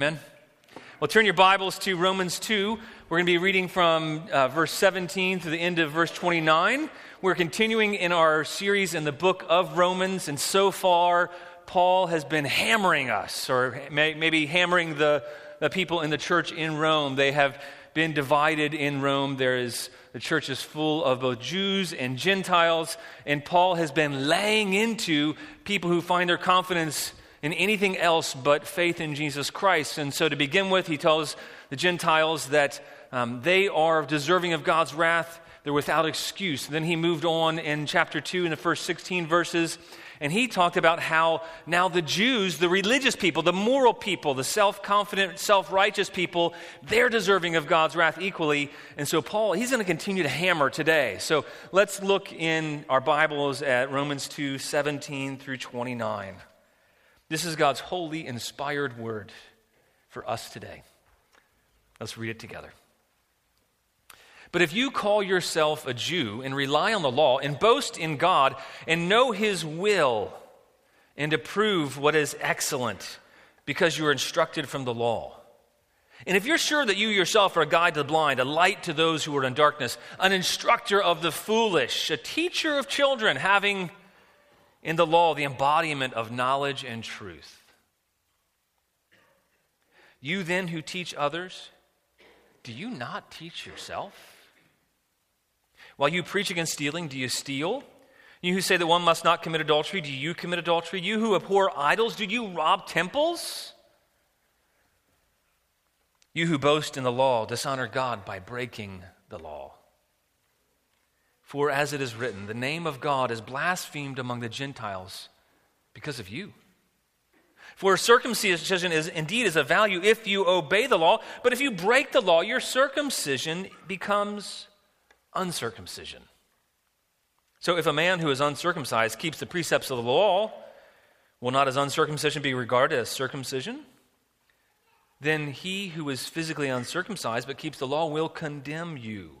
Amen. Well, turn your Bibles to Romans 2. We're going to be reading from uh, verse 17 to the end of verse 29. We're continuing in our series in the book of Romans, and so far, Paul has been hammering us, or may, maybe hammering the, the people in the church in Rome. They have been divided in Rome. There is the church is full of both Jews and Gentiles, and Paul has been laying into people who find their confidence in anything else but faith in Jesus Christ. And so, to begin with, he tells the Gentiles that um, they are deserving of God's wrath, they're without excuse. Then he moved on in chapter 2, in the first 16 verses, and he talked about how now the Jews, the religious people, the moral people, the self confident, self righteous people, they're deserving of God's wrath equally. And so, Paul, he's going to continue to hammer today. So, let's look in our Bibles at Romans 2 17 through 29. This is God's holy, inspired word for us today. Let's read it together. But if you call yourself a Jew and rely on the law and boast in God and know his will and approve what is excellent because you are instructed from the law, and if you're sure that you yourself are a guide to the blind, a light to those who are in darkness, an instructor of the foolish, a teacher of children, having in the law the embodiment of knowledge and truth. You then who teach others, do you not teach yourself? While you preach against stealing, do you steal? You who say that one must not commit adultery, do you commit adultery? You who abhor idols, do you rob temples? You who boast in the law, dishonor God by breaking the law. For as it is written, the name of God is blasphemed among the Gentiles because of you. For circumcision is indeed is a value if you obey the law, but if you break the law, your circumcision becomes uncircumcision. So if a man who is uncircumcised keeps the precepts of the law, will not his uncircumcision be regarded as circumcision? Then he who is physically uncircumcised but keeps the law will condemn you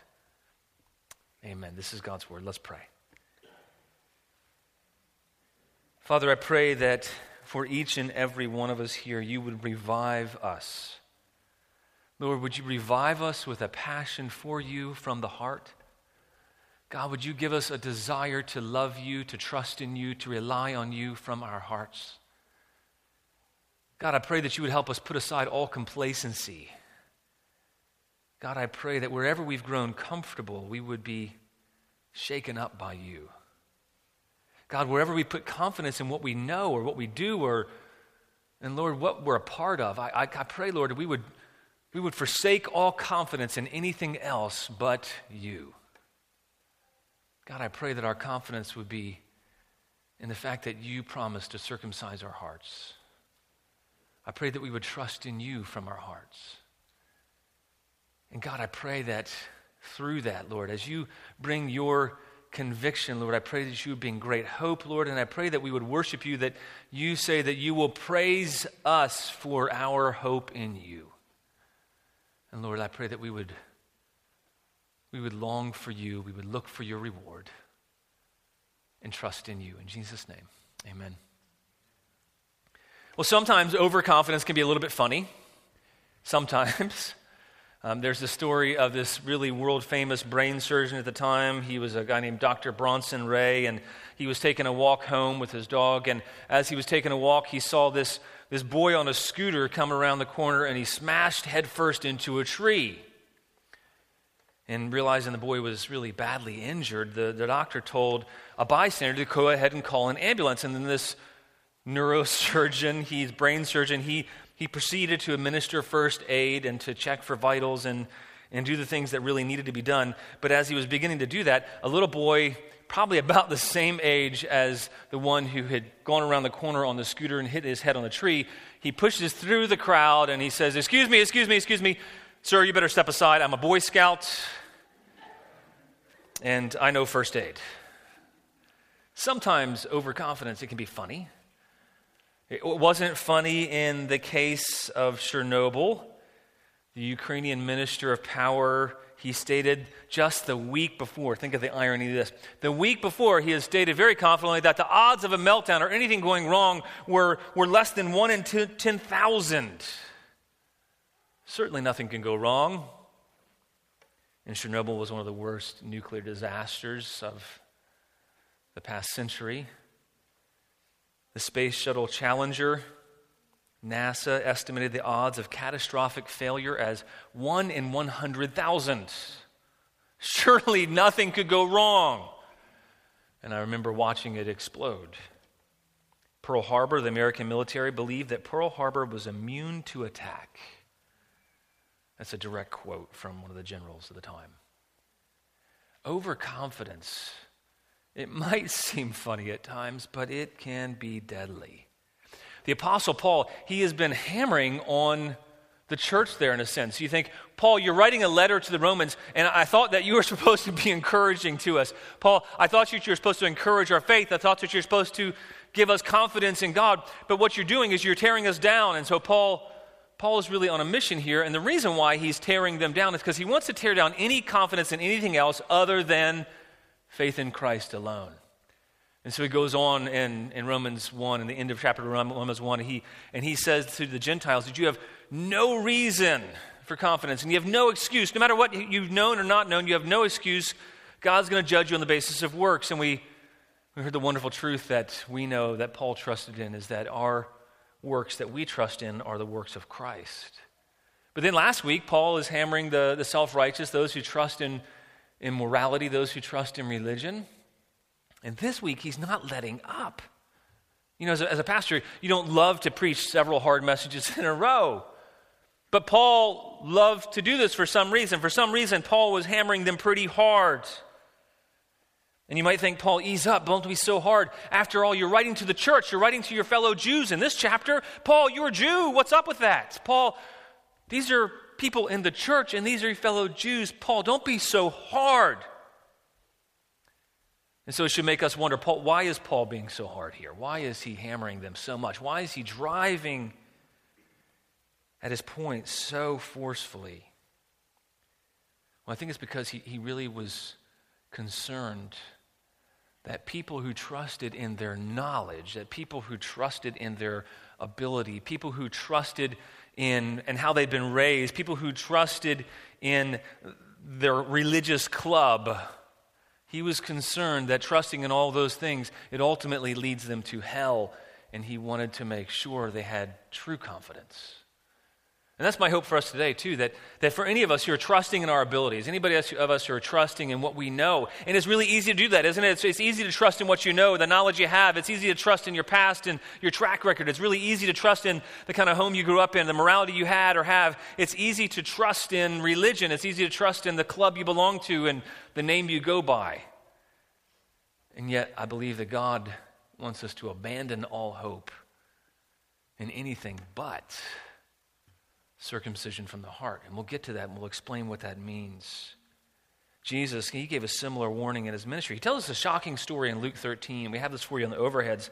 Amen. This is God's word. Let's pray. Father, I pray that for each and every one of us here, you would revive us. Lord, would you revive us with a passion for you from the heart? God, would you give us a desire to love you, to trust in you, to rely on you from our hearts? God, I pray that you would help us put aside all complacency God, I pray that wherever we've grown comfortable, we would be shaken up by you. God, wherever we put confidence in what we know or what we do, or, and Lord, what we're a part of, I, I, I pray, Lord, we would, we would forsake all confidence in anything else but you. God, I pray that our confidence would be in the fact that you promised to circumcise our hearts. I pray that we would trust in you from our hearts. And God, I pray that through that, Lord, as you bring your conviction, Lord, I pray that you would bring great hope, Lord, and I pray that we would worship you, that you say that you will praise us for our hope in you. And Lord, I pray that we would we would long for you, we would look for your reward and trust in you. In Jesus' name, amen. Well, sometimes overconfidence can be a little bit funny. Sometimes. Um, there's the story of this really world famous brain surgeon at the time. He was a guy named Dr. Bronson Ray, and he was taking a walk home with his dog. And as he was taking a walk, he saw this, this boy on a scooter come around the corner, and he smashed headfirst into a tree. And realizing the boy was really badly injured, the, the doctor told a bystander to go ahead and call an ambulance. And then this neurosurgeon, he's brain surgeon, he he proceeded to administer first aid and to check for vitals and, and do the things that really needed to be done. But as he was beginning to do that, a little boy probably about the same age as the one who had gone around the corner on the scooter and hit his head on the tree. He pushes through the crowd and he says, Excuse me, excuse me, excuse me. Sir, you better step aside. I'm a Boy Scout and I know first aid. Sometimes overconfidence, it can be funny. It wasn't funny in the case of Chernobyl. The Ukrainian minister of power, he stated just the week before, think of the irony of this. The week before, he had stated very confidently that the odds of a meltdown or anything going wrong were, were less than 1 in 10,000. Certainly nothing can go wrong. And Chernobyl was one of the worst nuclear disasters of the past century. The Space Shuttle Challenger, NASA estimated the odds of catastrophic failure as 1 in 100,000. Surely nothing could go wrong. And I remember watching it explode. Pearl Harbor, the American military believed that Pearl Harbor was immune to attack. That's a direct quote from one of the generals of the time. Overconfidence it might seem funny at times, but it can be deadly. The Apostle Paul, he has been hammering on the church there in a sense. You think, Paul, you're writing a letter to the Romans, and I thought that you were supposed to be encouraging to us. Paul, I thought you were supposed to encourage our faith. I thought that you're supposed to give us confidence in God. But what you're doing is you're tearing us down. And so Paul, Paul is really on a mission here. And the reason why he's tearing them down is because he wants to tear down any confidence in anything else other than faith in Christ alone. And so he goes on in, in Romans 1, in the end of chapter Romans 1, and he, and he says to the Gentiles that you have no reason for confidence and you have no excuse. No matter what you've known or not known, you have no excuse. God's going to judge you on the basis of works. And we, we heard the wonderful truth that we know that Paul trusted in is that our works that we trust in are the works of Christ. But then last week, Paul is hammering the, the self righteous, those who trust in in morality, those who trust in religion. And this week, he's not letting up. You know, as a, as a, pastor, you don't love to preach several hard messages in a row. But Paul loved to do this for some reason. For some reason, Paul was hammering them pretty hard. And you might think, Paul, ease up, don't be so hard. After all, you're writing to the church, you're writing to your fellow Jews in this chapter. Paul, you're a Jew. What's up with that? Paul, these are people in the church, and these are your fellow Jews. Paul, don't be so hard. And so it should make us wonder Paul, why is Paul being so hard here? Why is he hammering them so much? Why is he driving at his point so forcefully? Well, I think it's because he, he really was concerned that people who trusted in their knowledge, that people who trusted in their ability, people who trusted in and how they'd been raised, people who trusted in their religious club. He was concerned that trusting in all those things, it ultimately leads them to hell, and he wanted to make sure they had true confidence. And that's my hope for us today, too, that, that for any of us who are trusting in our abilities, anybody else of us who are trusting in what we know, and it's really easy to do that, isn't it? It's, it's easy to trust in what you know, the knowledge you have. It's easy to trust in your past and your track record. It's really easy to trust in the kind of home you grew up in, the morality you had or have. It's easy to trust in religion. It's easy to trust in the club you belong to and the name you go by. And yet, I believe that God wants us to abandon all hope in anything but circumcision from the heart. And we'll get to that and we'll explain what that means. Jesus, he gave a similar warning in his ministry. He tells us a shocking story in Luke 13. We have this for you on the overheads.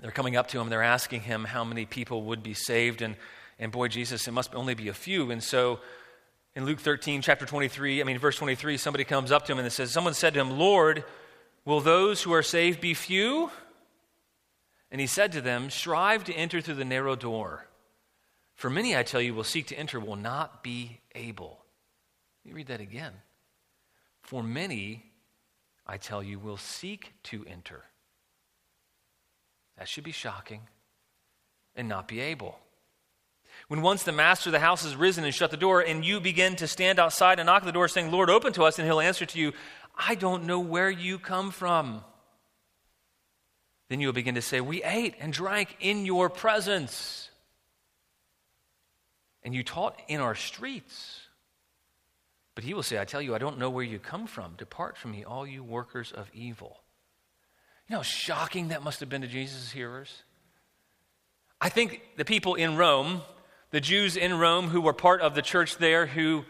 They're coming up to him, they're asking him how many people would be saved. And, and boy, Jesus, it must only be a few. And so in Luke 13, chapter 23, I mean, verse 23, somebody comes up to him and says, Someone said to him, Lord, will those who are saved be few? And he said to them, Strive to enter through the narrow door. For many, I tell you, will seek to enter, will not be able. Let me read that again. For many, I tell you, will seek to enter. That should be shocking and not be able. When once the master of the house has risen and shut the door, and you begin to stand outside and knock at the door, saying, Lord, open to us, and he'll answer to you, I don't know where you come from. Then you'll begin to say, We ate and drank in your presence and you taught in our streets. But he will say, I tell you, I don't know where you come from. Depart from me, all you workers of evil. You know how shocking that must have been to Jesus' hearers? I think the people in Rome, the Jews in Rome who were part of the church there, who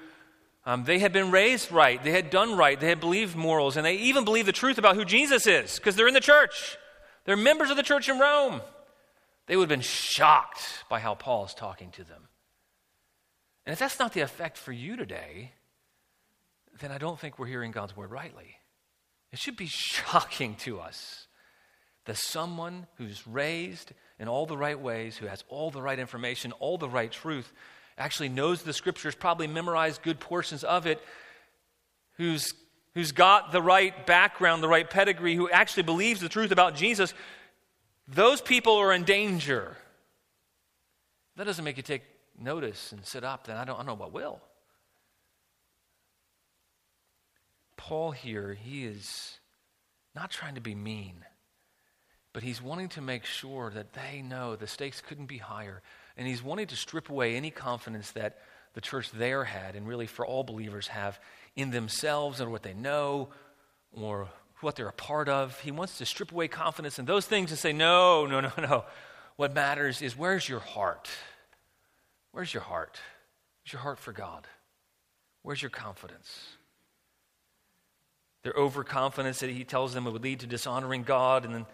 um, they had been raised right, they had done right, they had believed morals, and they even believed the truth about who Jesus is because they're in the church. They're members of the church in Rome. They would have been shocked by how Paul is talking to them. And if that's not the effect for you today, then I don't think we're hearing God's word rightly. It should be shocking to us that someone who's raised in all the right ways, who has all the right information, all the right truth, actually knows the scriptures, probably memorized good portions of it, who's, who's got the right background, the right pedigree, who actually believes the truth about Jesus, those people are in danger. That doesn't make you take notice and sit up, then I don't, I don't know what will. Paul here, he is not trying to be mean, but he's wanting to make sure that they know the stakes couldn't be higher. And he's wanting to strip away any confidence that the church there had, and really for all believers have, in themselves or what they know or what they're a part of. He wants to strip away confidence in those things and say, no, no, no, no. What matters is where's your heart? Where's your heart? Where's your heart for God? Where's your confidence? Their overconfidence that he tells them would lead to dishonoring God and then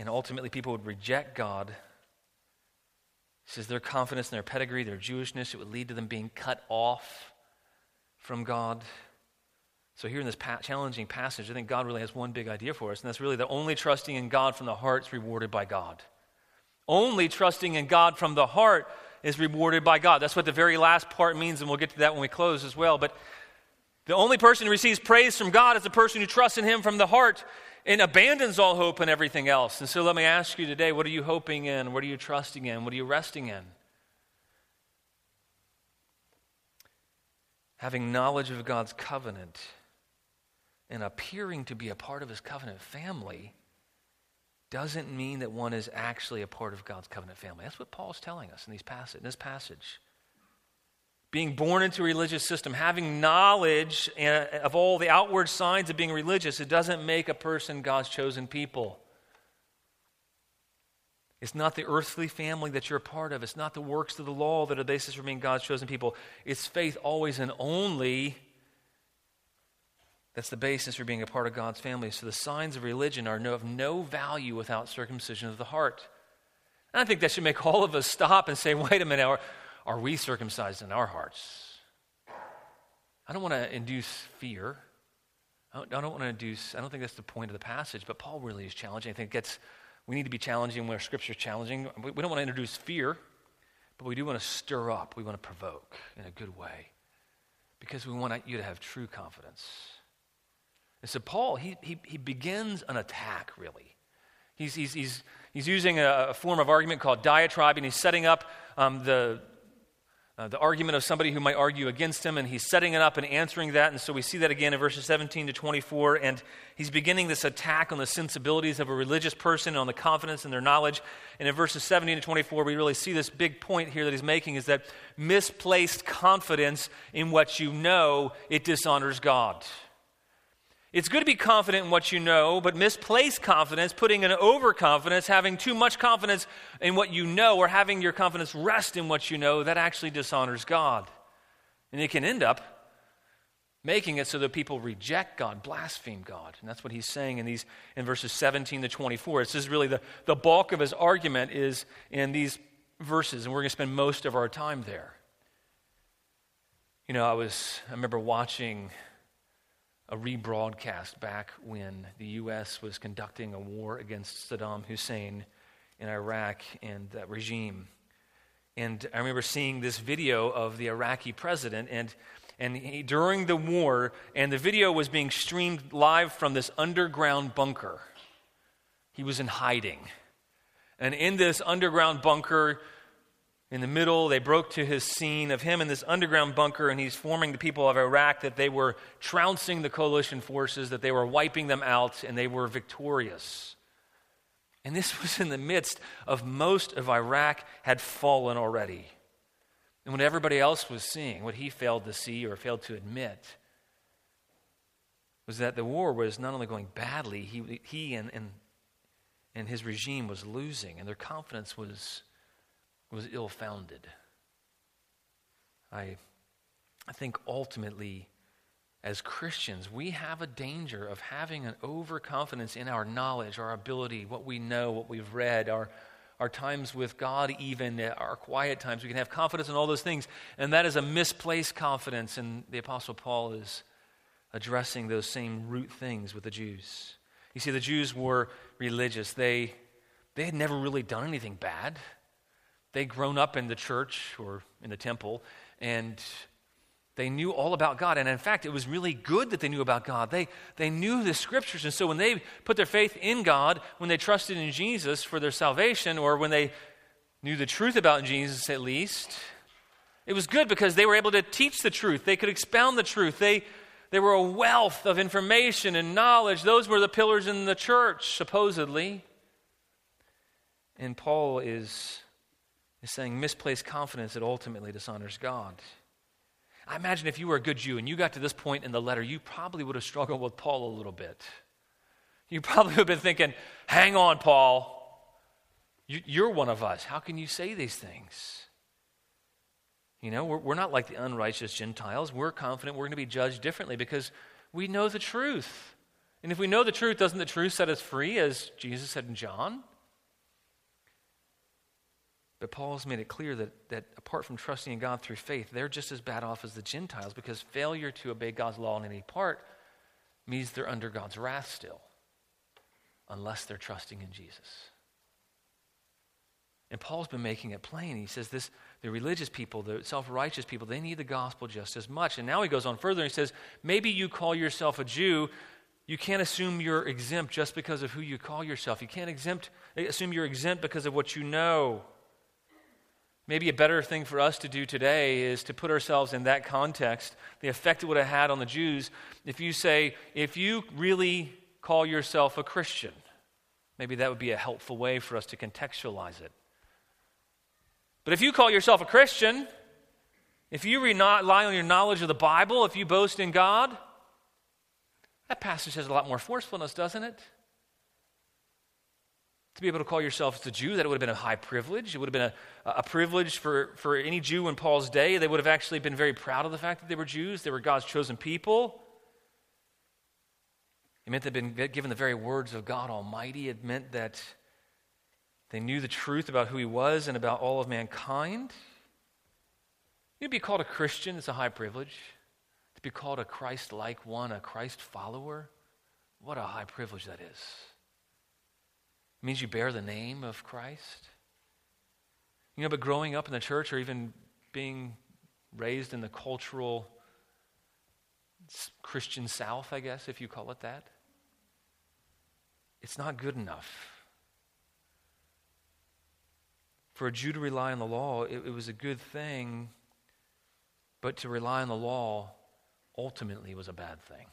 and ultimately people would reject God. He says their confidence in their pedigree, their Jewishness, it would lead to them being cut off from God. So, here in this challenging passage, I think God really has one big idea for us, and that's really that only trusting in God from the heart is rewarded by God. Only trusting in God from the heart is rewarded by God. That's what the very last part means, and we'll get to that when we close as well. But the only person who receives praise from God is the person who trusts in Him from the heart and abandons all hope and everything else. And so let me ask you today what are you hoping in? What are you trusting in? What are you resting in? Having knowledge of God's covenant and appearing to be a part of His covenant family doesn't mean that one is actually a part of God's covenant family. That's what Paul's telling us in, these passage, in this passage. Being born into a religious system, having knowledge uh, of all the outward signs of being religious, it doesn't make a person God's chosen people. It's not the earthly family that you're a part of. It's not the works of the law that are the basis for being God's chosen people. It's faith always and only that's the basis for being a part of God's family. So the signs of religion are of no value without circumcision of the heart. And I think that should make all of us stop and say, wait a minute, are, are we circumcised in our hearts? I don't want to induce fear. I don't, don't want to induce, I don't think that's the point of the passage, but Paul really is challenging. I think it gets, we need to be challenging where Scripture is challenging. We, we don't want to introduce fear, but we do want to stir up. We want to provoke in a good way because we want you to have true confidence. And so Paul, he, he, he begins an attack, really. He's, he's, he's, he's using a, a form of argument called diatribe, and he's setting up um, the, uh, the argument of somebody who might argue against him, and he's setting it up and answering that. And so we see that again in verses 17 to 24. And he's beginning this attack on the sensibilities of a religious person, on the confidence in their knowledge. And in verses 17 to 24, we really see this big point here that he's making is that misplaced confidence in what you know, it dishonors God. It's good to be confident in what you know, but misplaced confidence, putting an overconfidence, having too much confidence in what you know, or having your confidence rest in what you know, that actually dishonors God. And it can end up making it so that people reject God, blaspheme God. And that's what he's saying in these in verses 17 to 24. This is really the, the bulk of his argument is in these verses, and we're going to spend most of our time there. You know, I was I remember watching a rebroadcast back when the U.S. was conducting a war against Saddam Hussein in Iraq and that regime. And I remember seeing this video of the Iraqi president, and, and he, during the war, and the video was being streamed live from this underground bunker. He was in hiding. And in this underground bunker, in the middle. They broke to his scene of him in this underground bunker, and he's forming the people of Iraq that they were trouncing the coalition forces, that they were wiping them out, and they were victorious. And this was in the midst of most of Iraq had fallen already. And what everybody else was seeing, what he failed to see or failed to admit, was that the war was not only going badly, he, he and, and, and his regime was losing, and their confidence was, was ill founded. I, I think ultimately, as Christians, we have a danger of having an overconfidence in our knowledge, our ability, what we know, what we've read, our, our times with God, even our quiet times. We can have confidence in all those things, and that is a misplaced confidence. And the Apostle Paul is addressing those same root things with the Jews. You see, the Jews were religious, they, they had never really done anything bad. They'd grown up in the church or in the temple, and they knew all about God. And in fact, it was really good that they knew about God. They, they knew the scriptures. And so when they put their faith in God, when they trusted in Jesus for their salvation, or when they knew the truth about Jesus at least, it was good because they were able to teach the truth. They could expound the truth. They, they were a wealth of information and knowledge. Those were the pillars in the church, supposedly. And Paul is, is saying misplaced confidence that ultimately dishonors God. I imagine if you were a good Jew and you got to this point in the letter, you probably would have struggled with Paul a little bit. You probably would have been thinking, hang on, Paul. You're one of us. How can you say these things? You know, we're, not like the unrighteous Gentiles. We're confident we're going to be judged differently because we know the truth. And if we know the truth, doesn't the truth set us free, as Jesus said in John? But Paul's made it clear that, that apart from trusting in God through faith, they're just as bad off as the Gentiles because failure to obey God's law in any part means they're under God's wrath still, unless they're trusting in Jesus. And Paul's been making it plain. He says this the religious people, the self righteous people, they need the gospel just as much. And now he goes on further and he says, maybe you call yourself a Jew. You can't assume you're exempt just because of who you call yourself. You can't exempt, assume you're exempt because of what you know. Maybe a better thing for us to do today is to put ourselves in that context, the effect it would have had on the Jews. If you say, if you really call yourself a Christian, maybe that would be a helpful way for us to contextualize it. But if you call yourself a Christian, if you rely on your knowledge of the Bible, if you boast in God, that passage has a lot more forcefulness, doesn't it? To be able to call yourself a Jew, that would have been a high privilege. It would have been a, a privilege for, for any Jew in Paul's day. They would have actually been very proud of the fact that they were Jews. They were God's chosen people. It meant they'd been given the very words of God Almighty. It meant that they knew the truth about who He was and about all of mankind. You to be called a Christian is a high privilege. To be called a Christ like one, a Christ follower, what a high privilege that is. It means you bear the name of Christ. You know, but growing up in the church or even being raised in the cultural Christian South, I guess, if you call it that, it's not good enough. For a Jew to rely on the law, it, it was a good thing, but to rely on the law ultimately was a bad thing.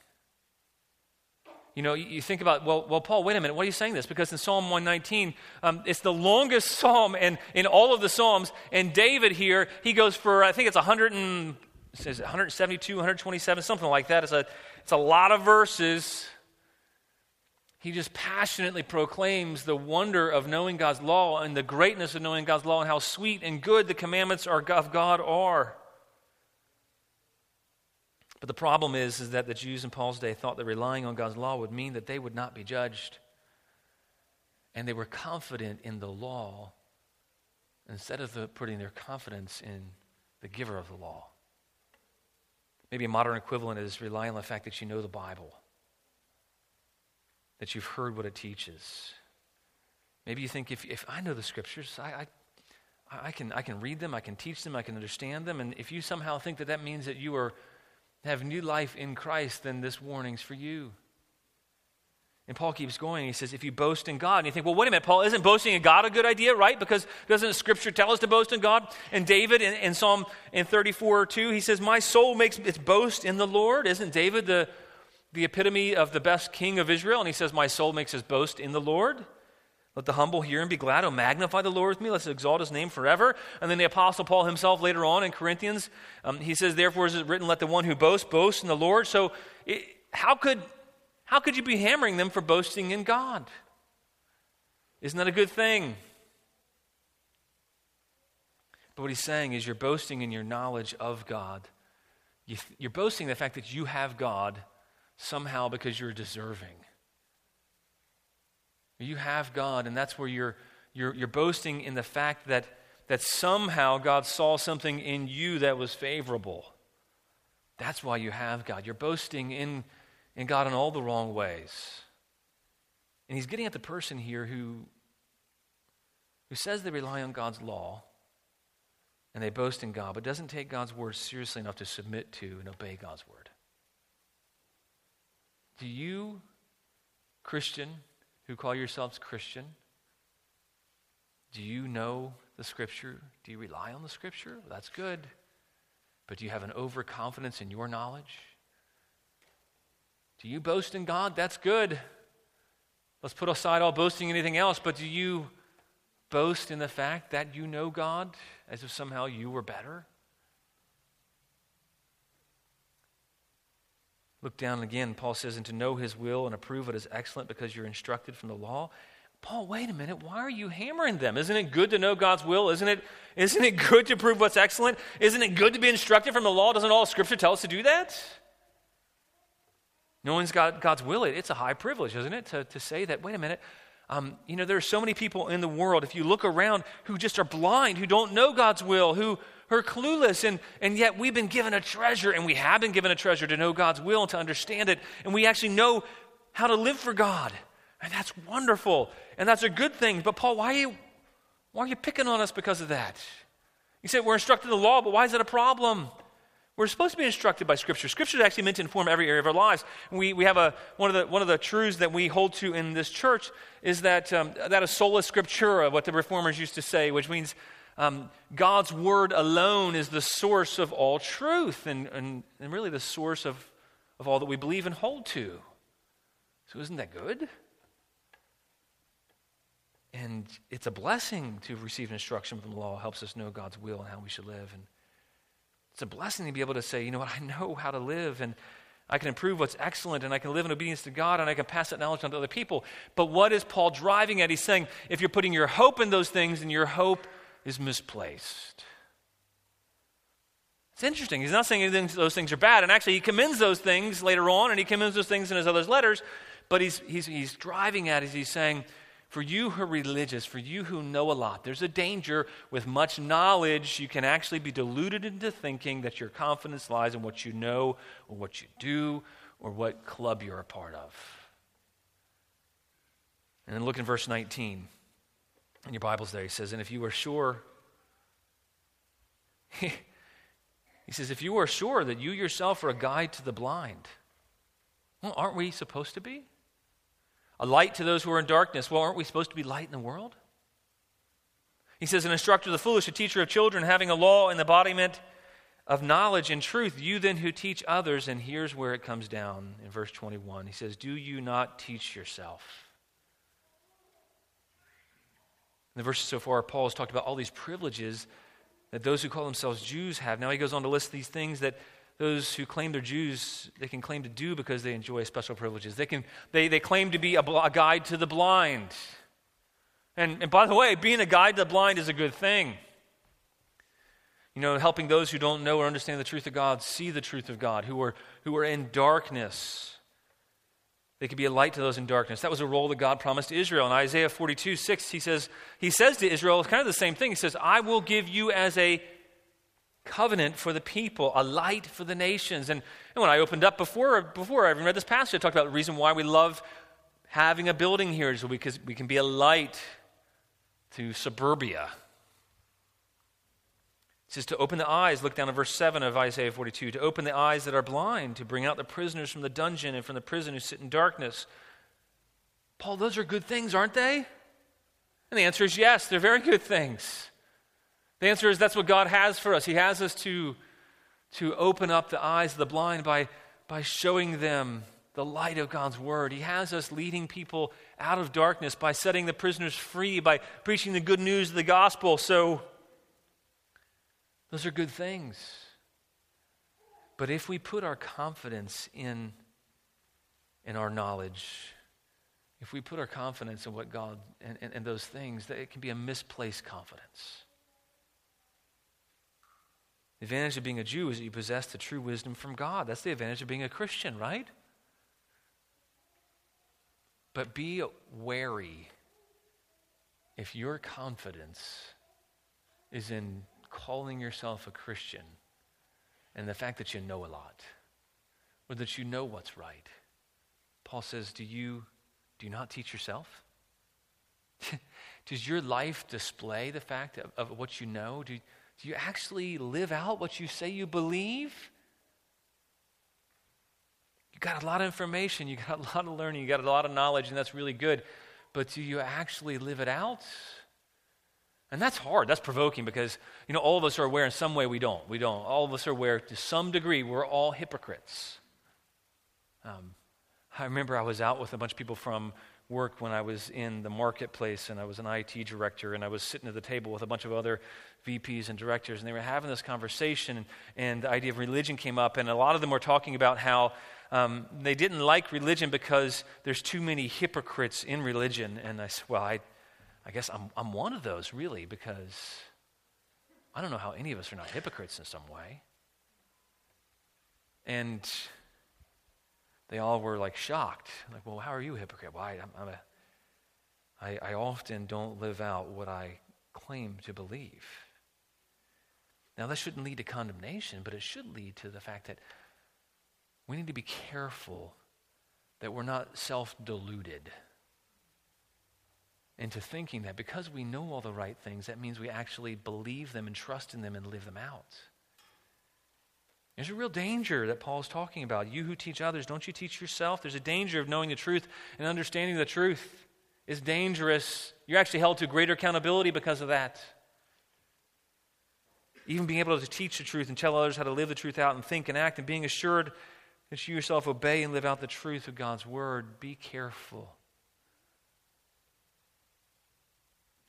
You know, you think about, well, well, Paul, wait a minute, why are you saying this? Because in Psalm 119, um, it's the longest psalm in, in all of the Psalms. And David here, he goes for, I think it's 100 and, it 172, 127, something like that. It's a, it's a lot of verses. He just passionately proclaims the wonder of knowing God's law and the greatness of knowing God's law and how sweet and good the commandments of God are. But the problem is, is that the Jews in Paul's day thought that relying on God's law would mean that they would not be judged. And they were confident in the law instead of the, putting their confidence in the giver of the law. Maybe a modern equivalent is relying on the fact that you know the Bible, that you've heard what it teaches. Maybe you think if, if I know the scriptures, I, I, I, can, I can read them, I can teach them, I can understand them. And if you somehow think that that means that you are have new life in Christ, then this warning's for you. And Paul keeps going. He says, if you boast in God, and you think, well, wait a minute, Paul, isn't boasting in God a good idea, right? Because doesn't Scripture tell us to boast in God? And David in, in Psalm in 34 2, he says, My soul makes its boast in the Lord. Isn't David the, the epitome of the best king of Israel? And he says, My soul makes its boast in the Lord. Let the humble hear and be glad. Oh, magnify the Lord with me. Let's exalt his name forever. And then the Apostle Paul himself later on in Corinthians, um, he says, Therefore is it written, let the one who boasts boast in the Lord. So it, how, could, how could you be hammering them for boasting in God? Isn't that a good thing? But what he's saying is you're boasting in your knowledge of God. You are boasting the fact that you have God somehow because you're deserving. You have God, and that's where you're, you're, you're boasting in the fact that, that somehow God saw something in you that was favorable. That's why you have God. You're boasting in, in God in all the wrong ways. And he's getting at the person here who, who says they rely on God's law and they boast in God, but doesn't take God's word seriously enough to submit to and obey God's word. Do you, Christian, who call yourselves Christian, do you know the Scripture? Do you rely on the Scripture? Well, that's good. But do you have an overconfidence in your knowledge? Do you boast in God? That's good. Let's put aside all boasting anything else, but do you boast in the fact that you know God as if somehow you were better? Look down again. Paul says, and to know his will and approve what is excellent because you're instructed from the law. Paul, wait a minute. Why are you hammering them? Isn't it good to know God's will? Isn't it, isn't it good to prove what's excellent? Isn't it good to be instructed from the law? Doesn't all Scripture tell us to do that? Knowing God, God's will, it, it's a high privilege, isn't it? To, to say that, wait a minute, um, you know, there are so many people in the world, if you look around, who just are blind, who don't know God's will, who, are clueless. And, and yet we've been given a treasure, and we have been given a treasure to know God's will and to understand it. And we actually know how to live for God. And that's wonderful. And that's a good thing. But Paul, why are you, why are you picking on us because of that? You said we're instructed in the law, but why is that a problem? We're supposed to be instructed by Scripture. Scripture is actually meant to inform every area of our lives. We, we have a, one, of the, one of the truths that we hold to in this church is that, um, that a sola scriptura, what the reformers used to say, which means um, God's word alone is the source of all truth and, and, and really the source of, of all that we believe and hold to. So, isn't that good? And it's a blessing to receive instruction from the law, it helps us know God's will and how we should live. And it's a blessing to be able to say, you know what, I know how to live and I can improve what's excellent and I can live in obedience to God and I can pass that knowledge on to other people. But what is Paul driving at? He's saying, if you're putting your hope in those things and your hope is misplaced. It's interesting. He's not saying those things are bad. And actually, he commends those things later on, and he commends those things in his other letters. But he's, he's, he's driving at it. He's saying, for you who are religious, for you who know a lot, there's a danger with much knowledge. You can actually be deluded into thinking that your confidence lies in what you know, or what you do, or what club you're a part of. And then look in verse 19 in your Bibles there, he says, and if you are sure, he says, if you are sure that you yourself are a guide to the blind, well, aren't we supposed to be? A light to those who are in darkness. Well, aren't we supposed to be light in the world? He says, an instructor of the foolish, a teacher of children, having a law and the embodiment of knowledge and truth, you then who teach others, and here's where it comes down in verse 21. He says, Do you not teach yourself? In the verses so far, Paul has talked about all these privileges that those who call themselves Jews have. Now he goes on to list these things that those who claim they're Jews, they can claim to do because they enjoy special privileges. They, can, they, they claim to be a, a guide to the blind. And, and by the way, being a guide to the blind is a good thing. You know, helping those who don't know or understand the truth of God see the truth of God, who are, who are in darkness. They could be a light to those in darkness. That was a role that God promised to Israel. In Isaiah 42, 6, he says, he says to Israel, it's kind of the same thing. He says, I will give you as a covenant for the people, a light for the nations. And, and when I opened up before, before I even read this passage, I talked about the reason why we love having a building here is because we can be a light to suburbia. It says to open the eyes, look down at verse 7 of Isaiah 42, to open the eyes that are blind, to bring out the prisoners from the dungeon and from the prison who sit in darkness. Paul, those are good things, aren't they? And the answer is yes, they're very good things. The answer is that's what God has for us. He has us to, to open up the eyes of the blind by, by showing them the light of God's word. He has us leading people out of darkness by setting the prisoners free, by preaching the good news of the gospel. So, those are good things. But if we put our confidence in, in our knowledge, if we put our confidence in what God and, and, and those things, that it can be a misplaced confidence. The advantage of being a Jew is that you possess the true wisdom from God. That's the advantage of being a Christian, right? But be wary if your confidence is in calling yourself a Christian and the fact that you know a lot or that you know what's right. Paul says, Do you do you not teach yourself? Does your life display the fact of, of what you know? Do, do you actually live out what you say you believe? You got a lot of information, you got a lot of learning, you got a lot of knowledge, and that's really good. But do you actually live it out? And that's hard. That's provoking because, you know, all of us are aware in some way we don't. We don't. All of us are aware to some degree we're all hypocrites. Um, I remember I was out with a bunch of people from work when I was in the marketplace and I was an IT director and I was sitting at the table with a bunch of other VPs and directors and they were having this conversation and, the idea of religion came up and a lot of them were talking about how um, they didn't like religion because there's too many hypocrites in religion. And I said, well, I, I guess I'm, I'm one of those, really, because I don't know how any of us are not hypocrites in some way. And they all were like shocked. Like, well, how are you a hypocrite? Well, I, I'm, I'm a, I, I often don't live out what I claim to believe. Now, that shouldn't lead to condemnation, but it should lead to the fact that we need to be careful that we're not self deluded into thinking that because we know all the right things, that means we actually believe them and trust in them and live them out. There's a real danger that Paul's talking about. You who teach others, don't you teach yourself? There's a danger of knowing the truth and understanding the truth is dangerous. You're actually held to greater accountability because of that. Even being able to teach the truth and tell others how to live the truth out and think and act and being assured that you yourself obey and live out the truth of God's word, be careful.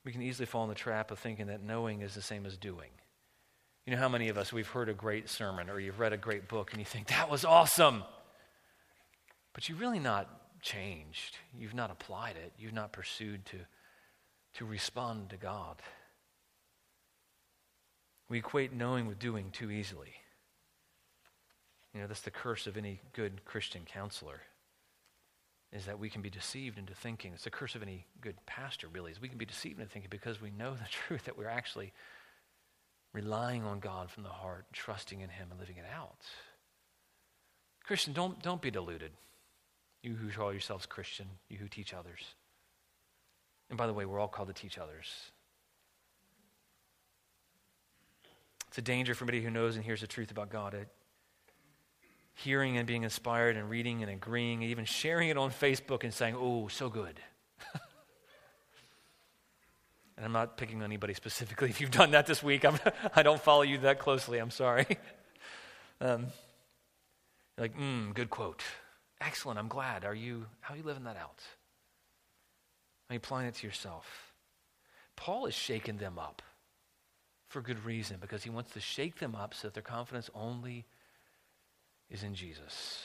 We can easily fall in the trap of thinking that knowing is the same as doing. You know how many of us, we've heard a great sermon or you've read a great book and you think, that was awesome. But you've really not changed. You've not applied it. You've not pursued to, to respond to God. We equate knowing with doing too easily. You know, that's the curse of any good Christian counselor, is that we can be deceived into thinking. It's the curse of any good pastor, really, is we can be deceived into thinking because we know the truth that we're actually relying on God from the heart, trusting in Him, and living it out. Christian, don't, don't be deluded. You who call yourselves Christian, you who teach others. And by the way, we're all called to teach others. It's a danger for anybody who knows and hears the truth about God. Hearing and being inspired and reading and agreeing and even sharing it on Facebook and saying, oh, so good. and I'm not picking on anybody specifically. If you've done that this week, I'm, I do not follow you that closely. I'm sorry. Um, like, mm, good quote. Excellent. I'm glad. Are you, how are you living that out? Are you applying it to yourself? Paul is shaking them up for good reason because he wants to shake them up so that their confidence only is in Jesus.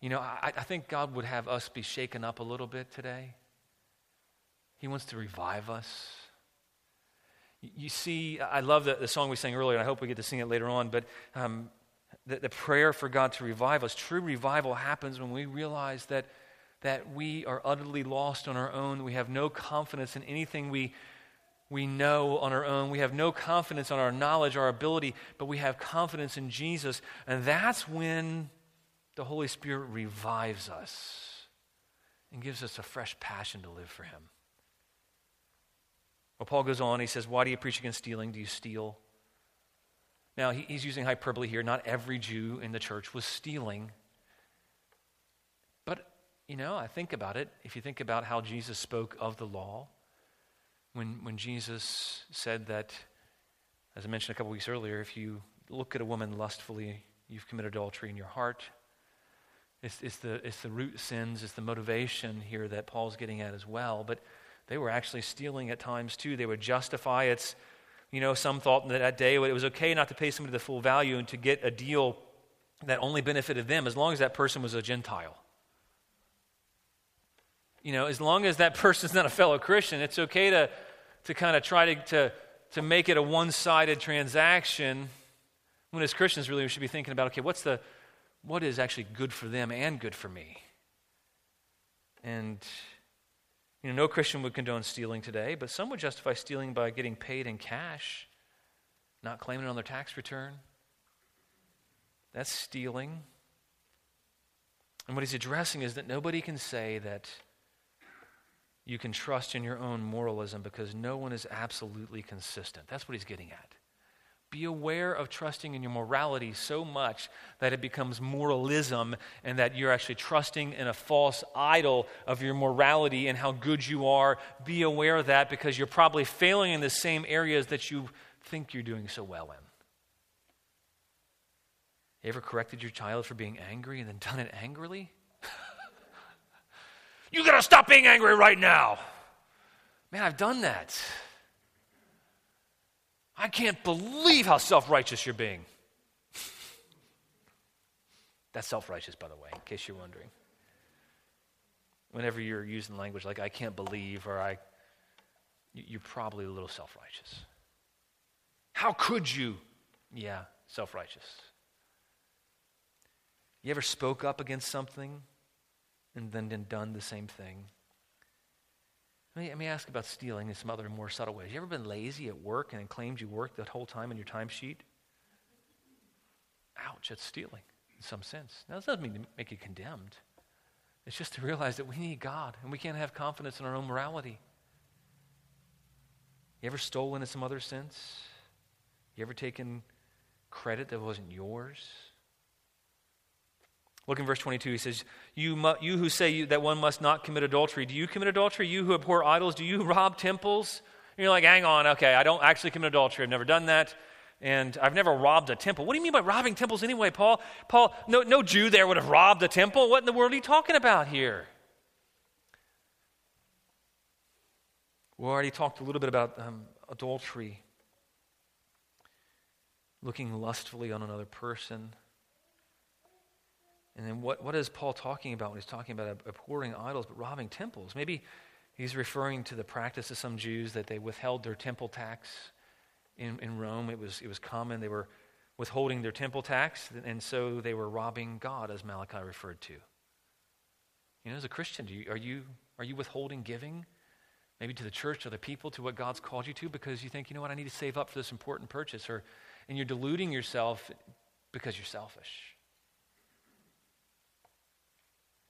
You know, I, I, think God would have us be shaken up a little bit today. He wants to revive us. You, see, I love the, the song we sang earlier, and I hope we get to sing it later on, but um, the, the prayer for God to revive us, true revival happens when we realize that, that we are utterly lost on our own. We have no confidence in anything we we know on our own. We have no confidence on our knowledge, our ability, but we have confidence in Jesus. And that's when the Holy Spirit revives us and gives us a fresh passion to live for Him. Well, Paul goes on, he says, Why do you preach against stealing? Do you steal? Now, he's using hyperbole here. Not every Jew in the church was stealing. But, you know, I think about it. If you think about how Jesus spoke of the law, when, when Jesus said that, as I mentioned a couple weeks earlier, if you look at a woman lustfully, you've committed adultery in your heart. It's, it's, the, it's the root sins, it's the motivation here that Paul's getting at as well. But they were actually stealing at times too. They would justify it's, you know, some thought that that day it was okay not to pay somebody the full value and to get a deal that only benefited them as long as that person was a Gentile. You know, as long as that person's not a fellow Christian, it's okay to, to kind of try to, to, to make it a one sided transaction. When as Christians, really, we should be thinking about okay, what's the, what is actually good for them and good for me? And, you know, no Christian would condone stealing today, but some would justify stealing by getting paid in cash, not claiming it on their tax return. That's stealing. And what he's addressing is that nobody can say that you can trust in your own moralism because no one is absolutely consistent. That's what he's getting at. Be aware of trusting in your morality so much that it becomes moralism and that you're actually trusting in a false idol of your morality and how good you are. Be aware of that because you're probably failing in the same areas that you think you're doing so well in. You ever corrected your child for being angry and then done it angrily? You got to stop being angry right now. Man, I've done that. I can't believe how self righteous you're being. That's self righteous, by the way, in case you're wondering. Whenever you're using language like I can't believe or I, you're probably a little self righteous. How could you? Yeah, self righteous. You ever spoke up against something and then done the same thing? Let me, ask about stealing in some other more subtle ways. You ever been lazy at work and claimed you worked that whole time in your timesheet? Ouch, that's stealing in some sense. Now, that doesn't mean to make you condemned. It's just to realize that we need God and we can't have confidence in our own morality. You ever stolen in some other sense? You ever taken credit that wasn't yours? Look in verse 22. He says, You, mu- you who say you, that one must not commit adultery, do you commit adultery? You who abhor idols, do you rob temples? And you're like, Hang on, okay, I don't actually commit adultery. I've never done that. And I've never robbed a temple. What do you mean by robbing temples anyway, Paul? Paul, no, no Jew there would have robbed a temple. What in the world are you talking about here? We already talked a little bit about um, adultery, looking lustfully on another person. And then what, what is Paul talking about when he's talking about abhorring idols but robbing temples? Maybe he's referring to the practice of some Jews that they withheld their temple tax in, in Rome. It was, it was common. They were withholding their temple tax, and so they were robbing God, as Malachi referred to. You know, as a Christian, you, are, you, are you withholding giving? Maybe to the church, to the people, to what God's called you to, because you think, you know what, I need to save up for this important purchase, or and you're deluding yourself because you're selfish.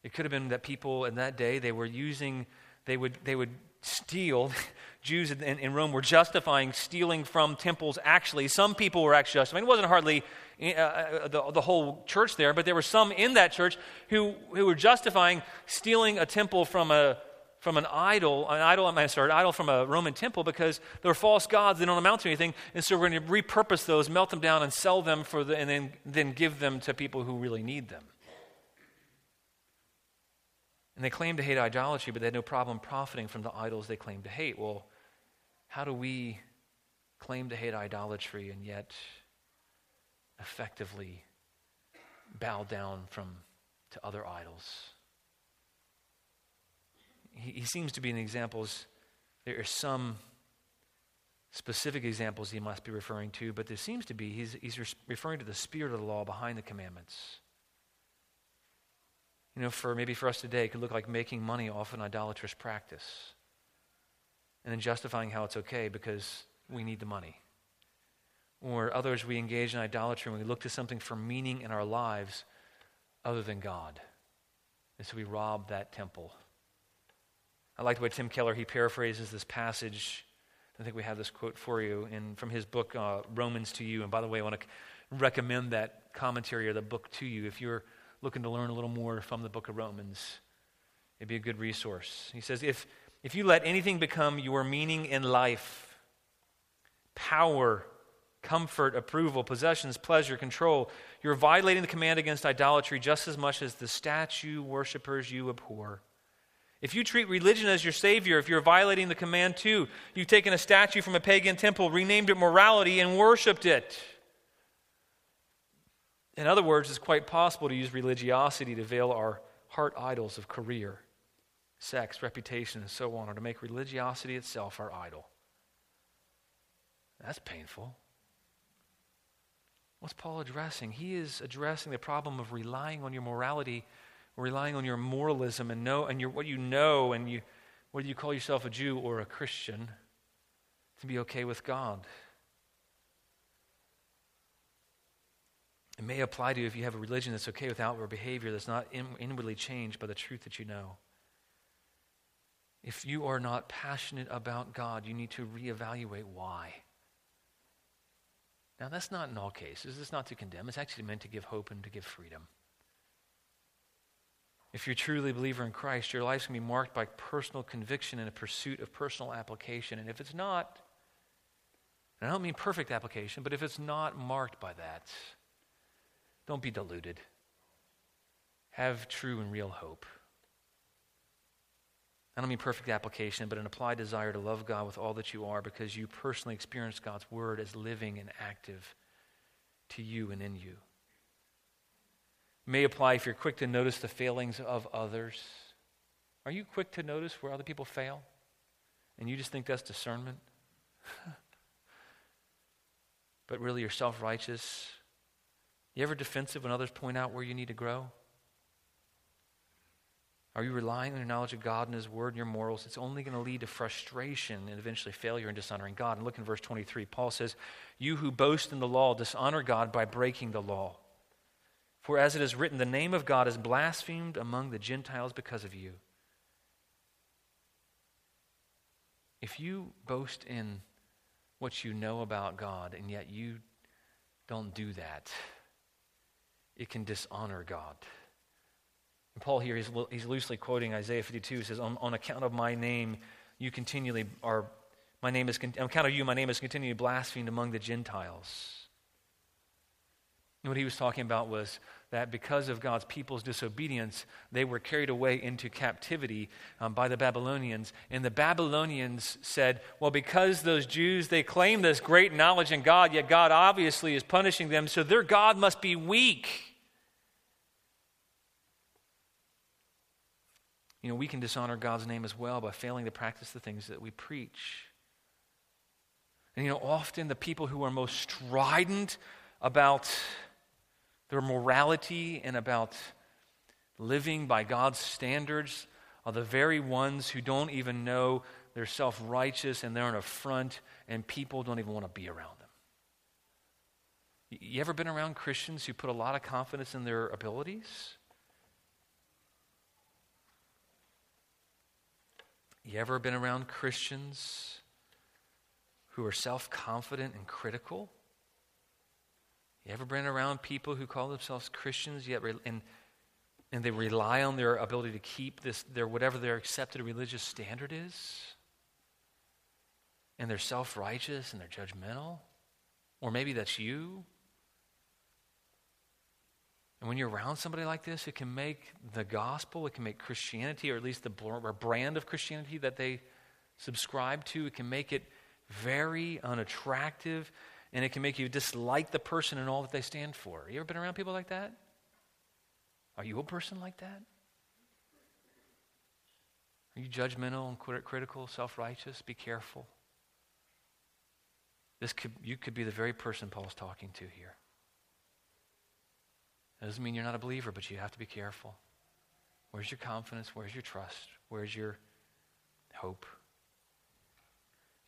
It could have been that people in that day, they were using, they would, they would steal. Jews in, in, Rome were justifying stealing from temples actually. Some people were actually justifying. It wasn't hardly uh, uh, the, the whole church there, but there were some in that church who, who were justifying stealing a temple from a, from an idol, an idol, I'm sorry, an idol from a Roman temple because they're false gods. They don't amount to anything. And so we're going to repurpose those, melt them down, and sell them for the, and then, then give them to people who really need them. And they claim to hate idolatry, but they had no problem profiting from the idols they claim to hate. Well, how do we claim to hate idolatry and yet effectively bow down from to other idols? He, he seems to be in examples. There are some specific examples he must be referring to, but there seems to be he's, he's referring to the spirit of the law behind the commandments you know, for maybe for us today, it could look like making money off an idolatrous practice and then justifying how it's okay because we need the money. Or others, we engage in idolatry and we look to something for meaning in our lives other than God. And so we rob that temple. I like the way Tim Keller, he paraphrases this passage. I think we have this quote for you in, from his book, uh, Romans to You. And by the way, I want to recommend that commentary or the book to you if you're looking to learn a little more from the book of Romans, it'd be a good resource. He says, if, if you let anything become your meaning in life, power, comfort, approval, possessions, pleasure, control. You're violating the command against idolatry just as much as the statue worshippers you abhor. If you treat religion as your savior, if you're violating the command too, you've taken a statue from a pagan temple, renamed it morality, and worshiped it. In other words, it's quite possible to use religiosity to veil our heart idols of career, sex, reputation, and so on, or to make religiosity itself our idol. That's painful. What's Paul addressing? He is addressing the problem of relying on your morality, relying on your moralism and know and your, what you know and you, whether you call yourself a Jew or a Christian to be okay with God. It may apply to you if you have a religion that's okay with outward behavior that's not in, inwardly changed by the truth that you know. If you are not passionate about God, you need to reevaluate why. Now, that's not in all cases. It's not to condemn. It's actually meant to give hope and to give freedom. If you're truly a believer in Christ, your life's going to be marked by personal conviction and a pursuit of personal application. And if it's not, and I don't mean perfect application, but if it's not marked by that, don't be deluded. Have true and real hope. I don't mean perfect application, but an applied desire to love God with all that you are because you personally experience God's word as living and active to you and in you. May apply if you're quick to notice the failings of others. Are you quick to notice where other people fail? And you just think that's discernment? but really you're self righteous. You ever defensive when others point out where you need to grow? Are you relying on your knowledge of God and His Word and your morals? It's only going to lead to frustration and eventually failure and dishonoring God. And look in verse 23. Paul says, You who boast in the law dishonor God by breaking the law. For as it is written, the name of God is blasphemed among the Gentiles because of you. If you boast in what you know about God and yet you don't do that, it can dishonor God. And Paul here, he's, he's loosely quoting Isaiah 52. He says, on, on account of my name, you continually are, my name is, on account of you, my name is continually blasphemed among the Gentiles. And what he was talking about was that because of God's people's disobedience, they were carried away into captivity um, by the Babylonians. And the Babylonians said, well, because those Jews, they claim this great knowledge in God, yet God obviously is punishing them, so their God must be weak. You know, we can dishonor God's name as well by failing to practice the things that we preach. And you know, often the people who are most strident about their morality and about living by God's standards are the very ones who don't even know they're self righteous and they're an affront, and people don't even want to be around them. You ever been around Christians who put a lot of confidence in their abilities? You ever been around Christians who are self confident and critical? You ever been around people who call themselves Christians yet and, and they rely on their ability to keep this their whatever their accepted religious standard is? And they're self righteous and they're judgmental? Or maybe that's you. And when you're around somebody like this, it can make the gospel, it can make Christianity, or at least the brand of Christianity that they subscribe to, it can make it very unattractive, and it can make you dislike the person and all that they stand for. You ever been around people like that? Are you a person like that? Are you judgmental and critical, self righteous? Be careful. This could, you could be the very person Paul's talking to here. That doesn't mean you're not a believer, but you have to be careful. Where's your confidence? Where's your trust? Where's your hope?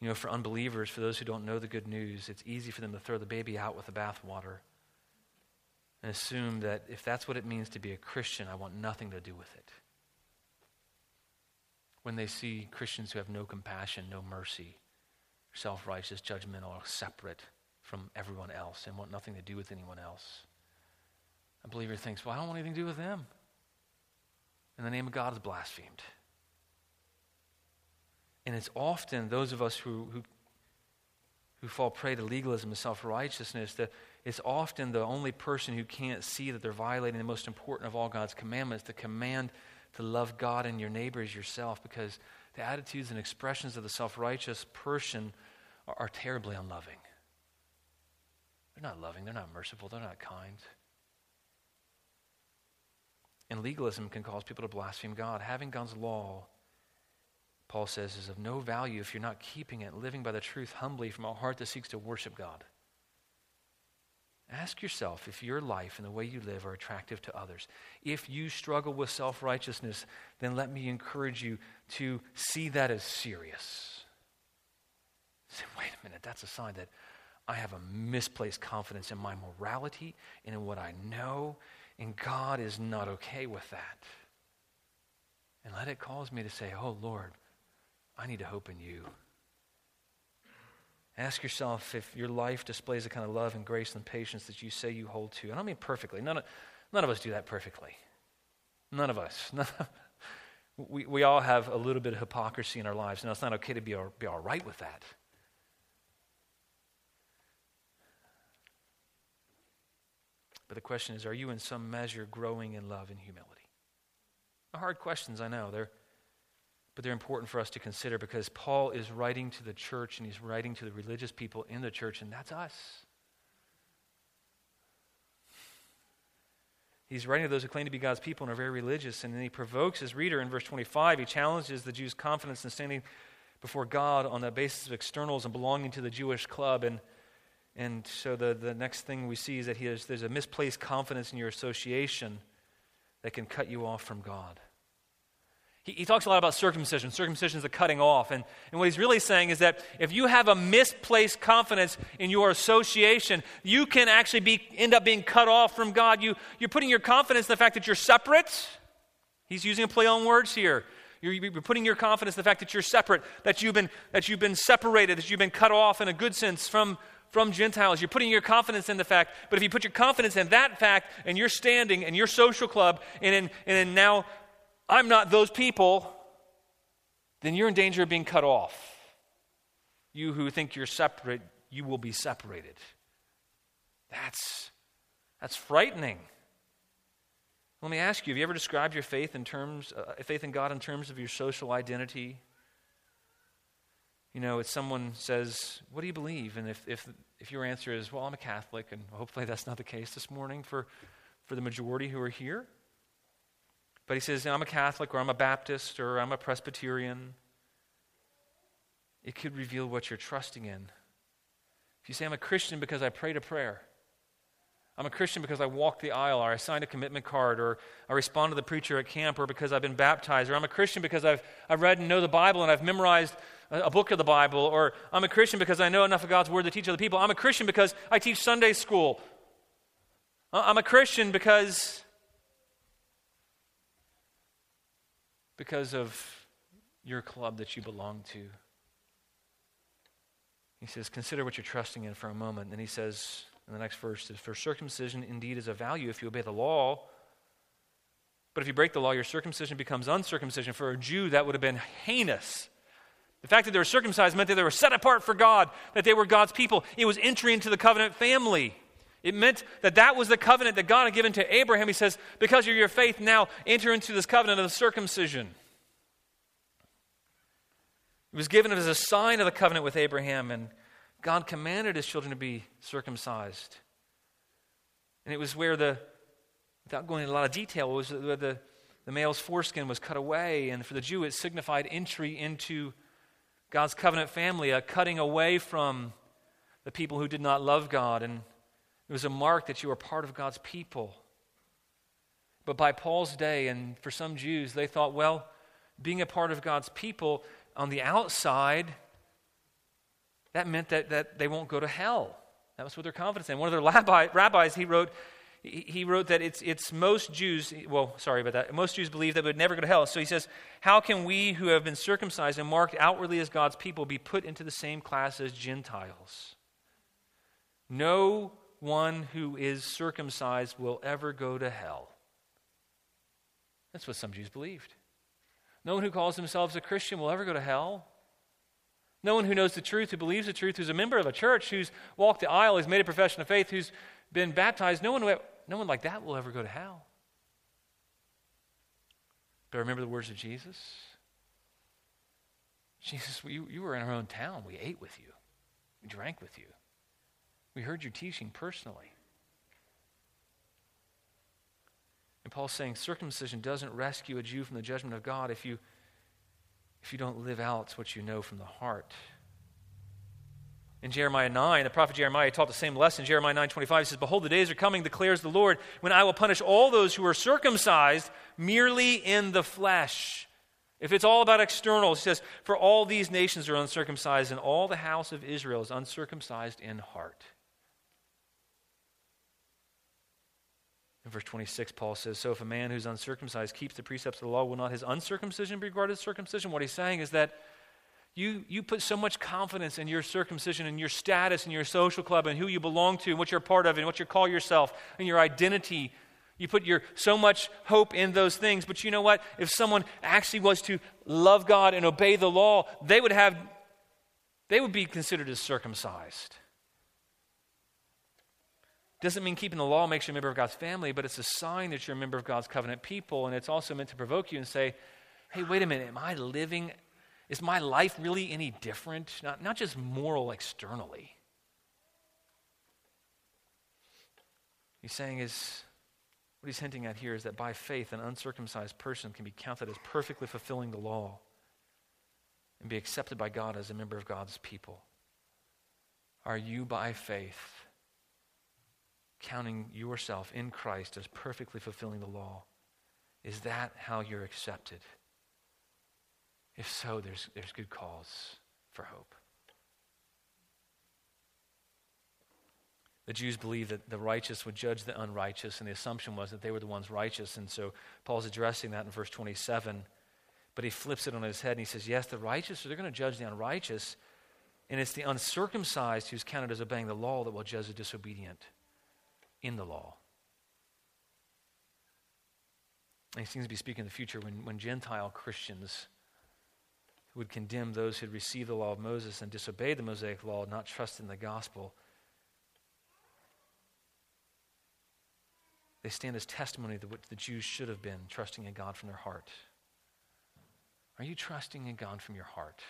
You know, for unbelievers, for those who don't know the good news, it's easy for them to throw the baby out with the bathwater and assume that if that's what it means to be a Christian, I want nothing to do with it. When they see Christians who have no compassion, no mercy, self righteous, judgmental, or separate from everyone else, and want nothing to do with anyone else. A believer thinks, well, I don't want anything to do with them. And the name of God is blasphemed. And it's often those of us who, who, who fall prey to legalism and self righteousness, that it's often the only person who can't see that they're violating the most important of all God's commandments the command to love God and your neighbor as yourself, because the attitudes and expressions of the self righteous person are, are terribly unloving. They're not loving, they're not merciful, they're not kind. And legalism can cause people to blaspheme God. Having God's law Paul says, is of no value if you're not keeping it, living by the truth humbly from a heart that seeks to worship God. Ask yourself if your life and the way you live are attractive to others. If you struggle with self righteousness, then let me encourage you to see that as serious. Say, wait a minute, that's a sign that I have a misplaced confidence in my morality and in what I know, and God is not okay with that. And let it cause me to say, Oh Lord, I need to hope in you. Ask yourself if your life displays the kind of love and grace and patience that you say you hold to. And I don't mean perfectly. None of, none of us do that perfectly. None of us. None of, we, we all have a little bit of hypocrisy in our lives. Now, it's not okay to be all, be all right with that. But the question is are you in some measure growing in love and humility? hard questions, I know. They're, but they're important for us to consider because Paul is writing to the church and he's writing to the religious people in the church, and that's us. He's writing to those who claim to be God's people and are very religious, and then he provokes his reader in verse 25. He challenges the Jews' confidence in standing before God on the basis of externals and belonging to the Jewish club. And, and so the, the next thing we see is that he has, there's a misplaced confidence in your association that can cut you off from God. He, he, talks a lot about circumcision. Circumcision is a cutting off. And, and what he's really saying is that if you have a misplaced confidence in your association, you can actually be, end up being cut off from God. You, you're putting your confidence in the fact that you're separate. He's using a play on words here. You're, you're putting your confidence in the fact that you're separate, that you've, been, that you've been separated, that you've been cut off in a good sense from, from Gentiles. You're putting your confidence in the fact. But if you put your confidence in that fact and your standing and your social club and in, and in now I'm not those people, then you're in danger of being cut off. You who think you're separate, you will be separated. That's, that's frightening. Let me ask you have you ever described your faith in terms, uh, faith in God in terms of your social identity? You know, if someone says, What do you believe? And if, if, if your answer is, Well, I'm a Catholic, and hopefully that's not the case this morning for, for the majority who are here, but he says, I'm a Catholic, or I'm a Baptist, or I'm a Presbyterian. It could reveal what you're trusting in. If you say, I'm a Christian because I prayed a prayer, I'm a Christian because I walked the aisle, or I signed a commitment card, or I responded to the preacher at camp, or because I've been baptized, or I'm a Christian because I've, I've read and know the Bible and I've memorized a, a book of the Bible, or I'm a Christian because I know enough of God's Word to teach other people. I'm a Christian because I teach Sunday school. I'm a Christian because because of your club that you belong to. He says, Consider what you're trusting in for a moment. And then he says in the next verse, For circumcision indeed is of value if you obey the law. But if you break the law, your circumcision becomes uncircumcision. For a Jew, that would have been heinous. The fact that they were circumcised meant that they were set apart for God, that they were God's people. It was entry into the covenant family. It meant that that was the covenant that God had given to Abraham. He says, Because of your faith, now enter into this covenant of circumcision. It was given as a sign of the covenant with Abraham, and God commanded his children to be circumcised. And it was where the, without going into a lot of detail, it was where the, the male's foreskin was cut away. And for the Jew, it signified entry into God's covenant family, a cutting away from the people who did not love God. And it was a mark that you were part of God's people. But by Paul's day, and for some Jews, they thought, well, being a part of God's people on the outside, that meant that, that they won't go to hell. That was what their confidence in. One of their rabbi, rabbis, he wrote, he wrote that it's, it's most Jews, well, sorry about that, most Jews believe that would never go to hell. So he says, How can we who have been circumcised and marked outwardly as God's people be put into the same class as Gentiles? No one who is circumcised will ever go to hell. That's what some Jews believed. No one who calls themselves a Christian will ever go to hell. No one who knows the truth, who believes the truth, who's a member of a church, who's walked the aisle, who's made a profession of faith, who's been baptized, no one, no one like that will ever go to hell. But remember the words of Jesus? Jesus, you, you were in our own town. We ate with you, we drank with you, we heard your teaching personally. And Paul's saying circumcision doesn't rescue a Jew from the judgment of God if you, if you don't live out what you know from the heart. In Jeremiah 9, the prophet Jeremiah taught the same lesson. Jeremiah 9 25 says, Behold, the days are coming, declares the Lord, when I will punish all those who are circumcised merely in the flesh. If it's all about externals, he says, For all these nations are uncircumcised, and all the house of Israel is uncircumcised in heart. In verse 26, Paul says, So if a man who's uncircumcised keeps the precepts of the law, will not his uncircumcision be regarded as circumcision? What he's saying is that you, you put so much confidence in your circumcision and your status and your social club and who you belong to and what you're part of and what you call yourself and your identity. You put your so much hope in those things. But you know what? If someone actually was to love God and obey the law, they would have they would be considered as circumcised. Doesn't mean keeping the law makes you a member of God's family, but it's a sign that you're a member of God's covenant people, and it's also meant to provoke you and say, hey, wait a minute, am I living, is my life really any different? Not, not just moral externally. He's saying is, what he's hinting at here is that by faith, an uncircumcised person can be counted as perfectly fulfilling the law and be accepted by God as a member of God's people. Are you by faith? Counting yourself in Christ as perfectly fulfilling the law? Is that how you're accepted? If so, there's, there's good cause for hope. The Jews believed that the righteous would judge the unrighteous, and the assumption was that they were the ones righteous. And so Paul's addressing that in verse 27. But he flips it on his head and he says, Yes, the righteous, they're going to judge the unrighteous. And it's the uncircumcised who's counted as obeying the law that will judge the disobedient in the law. And he seems to be speaking in the future when, when Gentile Christians would condemn those who had received the law of Moses and disobeyed the Mosaic law, not trust in the gospel. They stand as testimony to what the Jews should have been, trusting in God from their heart. Are you trusting in God from your heart?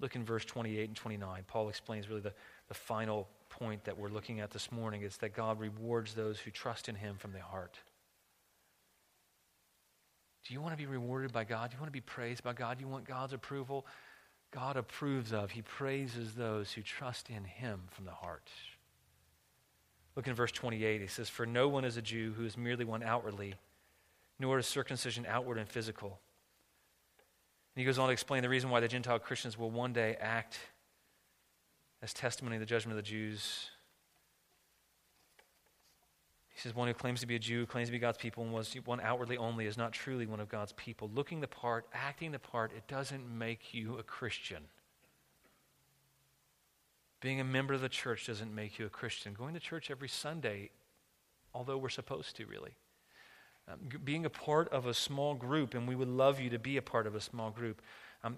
Look in verse 28 and 29. Paul explains really the, the final point that we're looking at this morning is that God rewards those who trust in Him from the heart. Do you want to be rewarded by God? Do you want to be praised by God? Do you want God's approval? God approves of, He praises those who trust in Him from the heart. Look in verse 28. He says, For no one is a Jew who is merely one outwardly, nor is circumcision outward and physical. And he goes on to explain the reason why the Gentile Christians will one day act as testimony of the judgment of the Jews. He says, One who claims to be a Jew, claims to be God's people, and was one outwardly only, is not truly one of God's people. Looking the part, acting the part, it doesn't make you a Christian. Being a member of the church doesn't make you a Christian. Going to church every Sunday, although we're supposed to, really. Um, being a part of a small group, and we would love you to be a part of a small group. Um,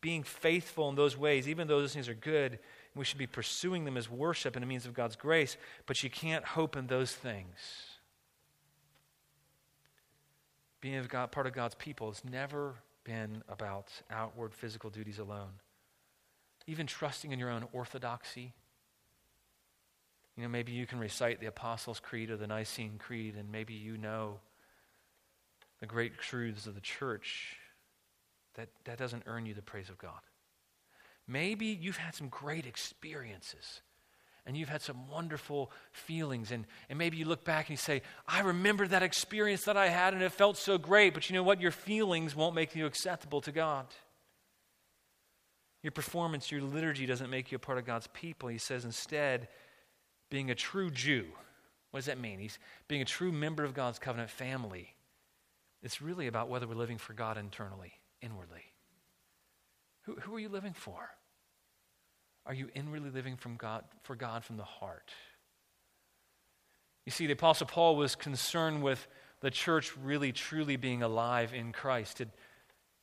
being faithful in those ways, even though those things are good, we should be pursuing them as worship and a means of God's grace, but you can't hope in those things. Being a God, part of God's people has never been about outward physical duties alone. Even trusting in your own orthodoxy. You know, maybe you can recite the Apostles' Creed or the Nicene Creed, and maybe you know the great truths of the church. That, that doesn't earn you the praise of God. Maybe you've had some great experiences and you've had some wonderful feelings. And, and maybe you look back and you say, I remember that experience that I had and it felt so great. But you know what? Your feelings won't make you acceptable to God. Your performance, your liturgy doesn't make you a part of God's people. He says instead, being a true Jew. What does that mean? He's being a true member of God's covenant family. It's really about whether we're living for God internally, inwardly. Who, who are you living for? Are you inwardly living from God, for God from the heart? You see, the Apostle Paul was concerned with the church really, truly being alive in Christ.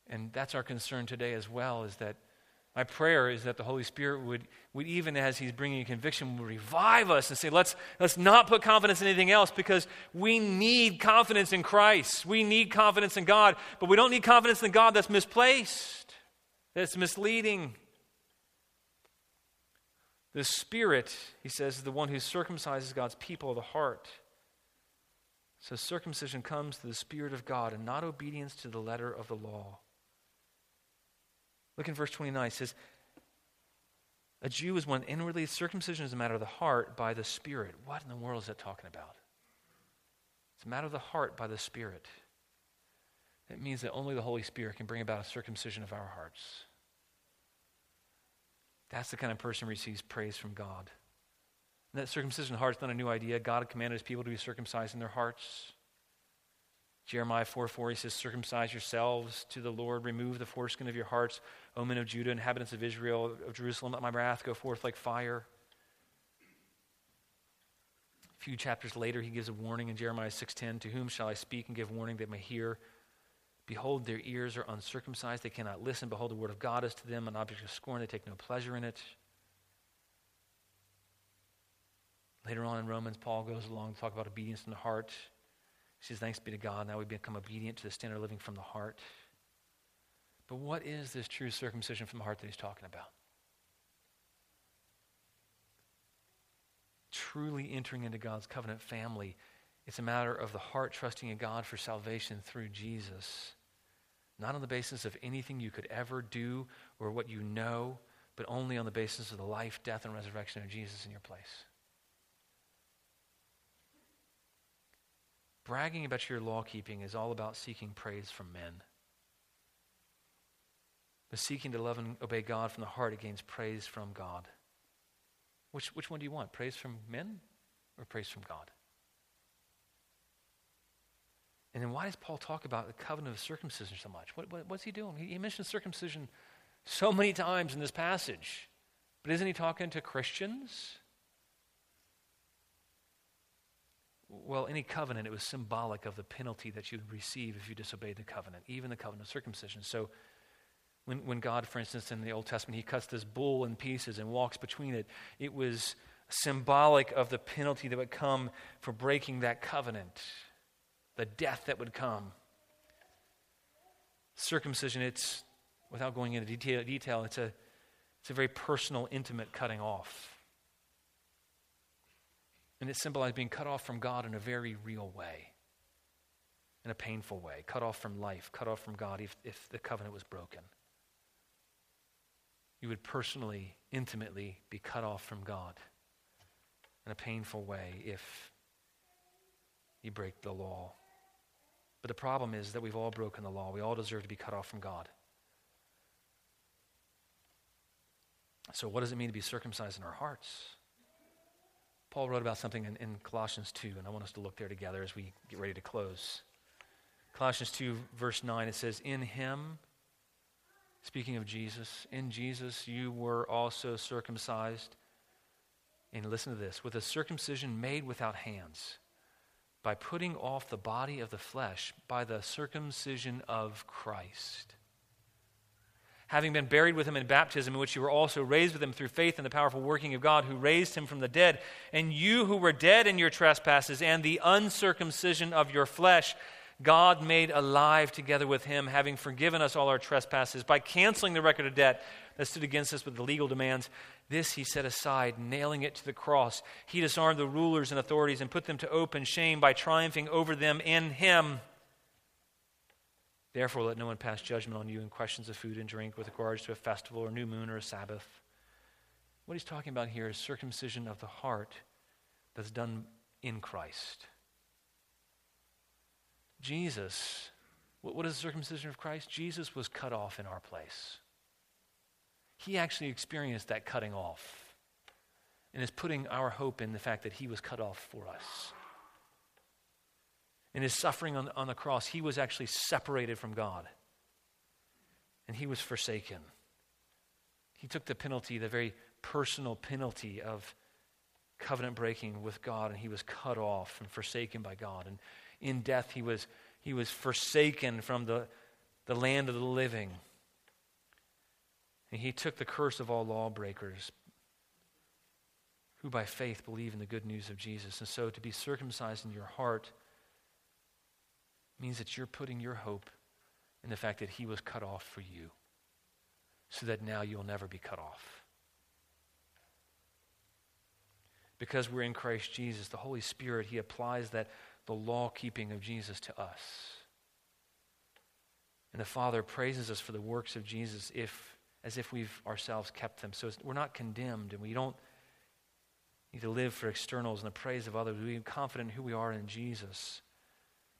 And that's our concern today as well, is that my prayer is that the Holy Spirit would, would even as He's bringing conviction, would revive us and say, let's, let's not put confidence in anything else because we need confidence in Christ. We need confidence in God, but we don't need confidence in God that's misplaced, that's misleading. The Spirit, he says, is the one who circumcises God's people of the heart. So circumcision comes through the Spirit of God and not obedience to the letter of the law. Look in verse 29. It says, A Jew is one inwardly, circumcision is a matter of the heart by the Spirit. What in the world is that talking about? It's a matter of the heart by the Spirit. It means that only the Holy Spirit can bring about a circumcision of our hearts. That's the kind of person who receives praise from God. And that circumcision of the heart is not a new idea. God commanded his people to be circumcised in their hearts. Jeremiah 4 4, he says, Circumcise yourselves to the Lord, remove the foreskin of your hearts, O men of Judah, inhabitants of Israel, of Jerusalem, let my wrath go forth like fire. A few chapters later, he gives a warning in Jeremiah 6:10, To whom shall I speak and give warning that may hear? Behold, their ears are uncircumcised, they cannot listen. Behold, the word of God is to them an object of scorn, they take no pleasure in it. Later on in Romans, Paul goes along to talk about obedience in the heart. He says, Thanks be to God, now we become obedient to the standard of living from the heart. But what is this true circumcision from the heart that he's talking about? Truly entering into God's covenant family. It's a matter of the heart trusting in God for salvation through Jesus. Not on the basis of anything you could ever do or what you know, but only on the basis of the life, death, and resurrection of Jesus in your place. Bragging about your law keeping is all about seeking praise from men. But seeking to love and obey God from the heart, gains praise from God. Which, which one do you want? Praise from men or praise from God? And then why does Paul talk about the covenant of circumcision so much? What, what, what's he doing? He, he mentions circumcision so many times in this passage. But isn't he talking to Christians? Well, any covenant, it was symbolic of the penalty that you would receive if you disobeyed the covenant, even the covenant of circumcision. So, when, when God, for instance, in the Old Testament, he cuts this bull in pieces and walks between it, it was symbolic of the penalty that would come for breaking that covenant, the death that would come. Circumcision, it's, without going into detail, detail it's, a, it's a very personal, intimate cutting off. And it symbolized being cut off from God in a very real way, in a painful way, cut off from life, cut off from God if, if the covenant was broken. You would personally, intimately be cut off from God in a painful way if you break the law. But the problem is that we've all broken the law. We all deserve to be cut off from God. So, what does it mean to be circumcised in our hearts? Paul wrote about something in, in, Colossians 2, and I want us to look there together as we get ready to close. Colossians 2, verse 9, it says, In him, speaking of Jesus, in Jesus you were also circumcised. And listen to this with a circumcision made without hands, by putting off the body of the flesh by the circumcision of Christ having been buried with him in baptism, in which you were also raised with him through faith in the powerful working of God who raised him from the dead. And you who were dead in your trespasses and the uncircumcision of your flesh, God made alive together with him, having forgiven us all our trespasses by canceling the record of debt that stood against us with the legal demands. This he set aside, nailing it to the cross. He disarmed the rulers and authorities and put them to open shame by triumphing over them in him. Therefore, let no one pass judgment on you in questions of food and drink with regards to a festival or new moon or a Sabbath. What he's talking about here is circumcision of the heart that's done in Christ. Jesus, what is the circumcision of Christ? Jesus was cut off in our place. He actually experienced that cutting off and is putting our hope in the fact that he was cut off for us in his suffering on, on the cross, he was actually separated from God. And he was forsaken. He took the penalty, the very personal penalty of covenant breaking with God, and he was cut off and forsaken by God. And in death, he was, he was forsaken from the, the land of the living. And he took the curse of all lawbreakers who by faith believe in the good news of Jesus. And so to be circumcised in your heart means that you're putting your hope in the fact that he was cut off for you so that now you'll never be cut off. Because we're in Christ Jesus, the Holy Spirit, he applies that the law keeping of Jesus to us. And the Father praises us for the works of Jesus if, as if we've ourselves kept them. So we're not condemned and we don't need to live for externals and the praise of others. We're confident in who we are in Jesus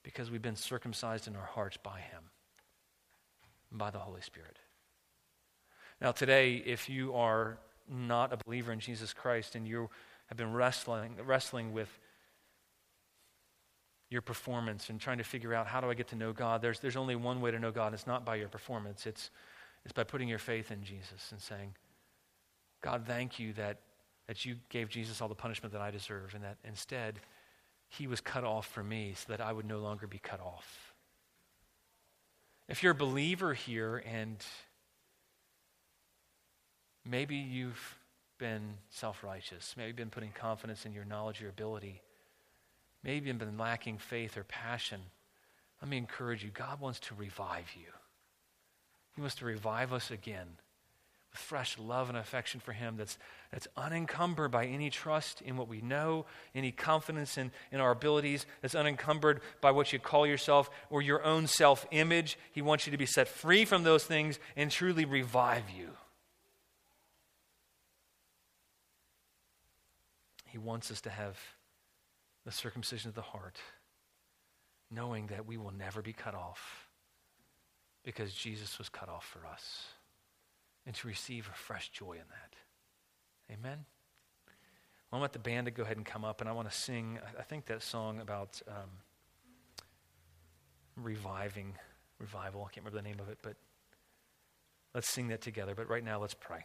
because we've been circumcised in our hearts by Him, by the Holy Spirit. Now, today, if you are not a believer in Jesus Christ and you have been wrestling, wrestling with your performance and trying to figure out how do I get to know God, there's, there's only one way to know God. It's not by your performance, it's, it's by putting your faith in Jesus and saying, God, thank you that, that you gave Jesus all the punishment that I deserve and that instead he was cut off for me so that I would no longer be cut off. If you're a believer here and maybe you've been self righteous, maybe you've been putting confidence in your knowledge, your ability, maybe you've been lacking faith or passion, let me encourage you God wants to revive you. He wants to revive us again with fresh love and affection for Him that's, that's unencumbered by any trust in what we know, any confidence in, in our abilities, that's unencumbered by what you call yourself or your own self image. He wants you to be set free from those things and truly revive you. He wants us to have the circumcision of the heart, knowing that we will never be cut off because Jesus was cut off for us, and to receive a fresh joy in that. Amen? Well, I want the band to go ahead and come up, and I want to sing, I think that song about um, reviving, revival. I can't remember the name of it, but let's sing that together. But right now, let's pray.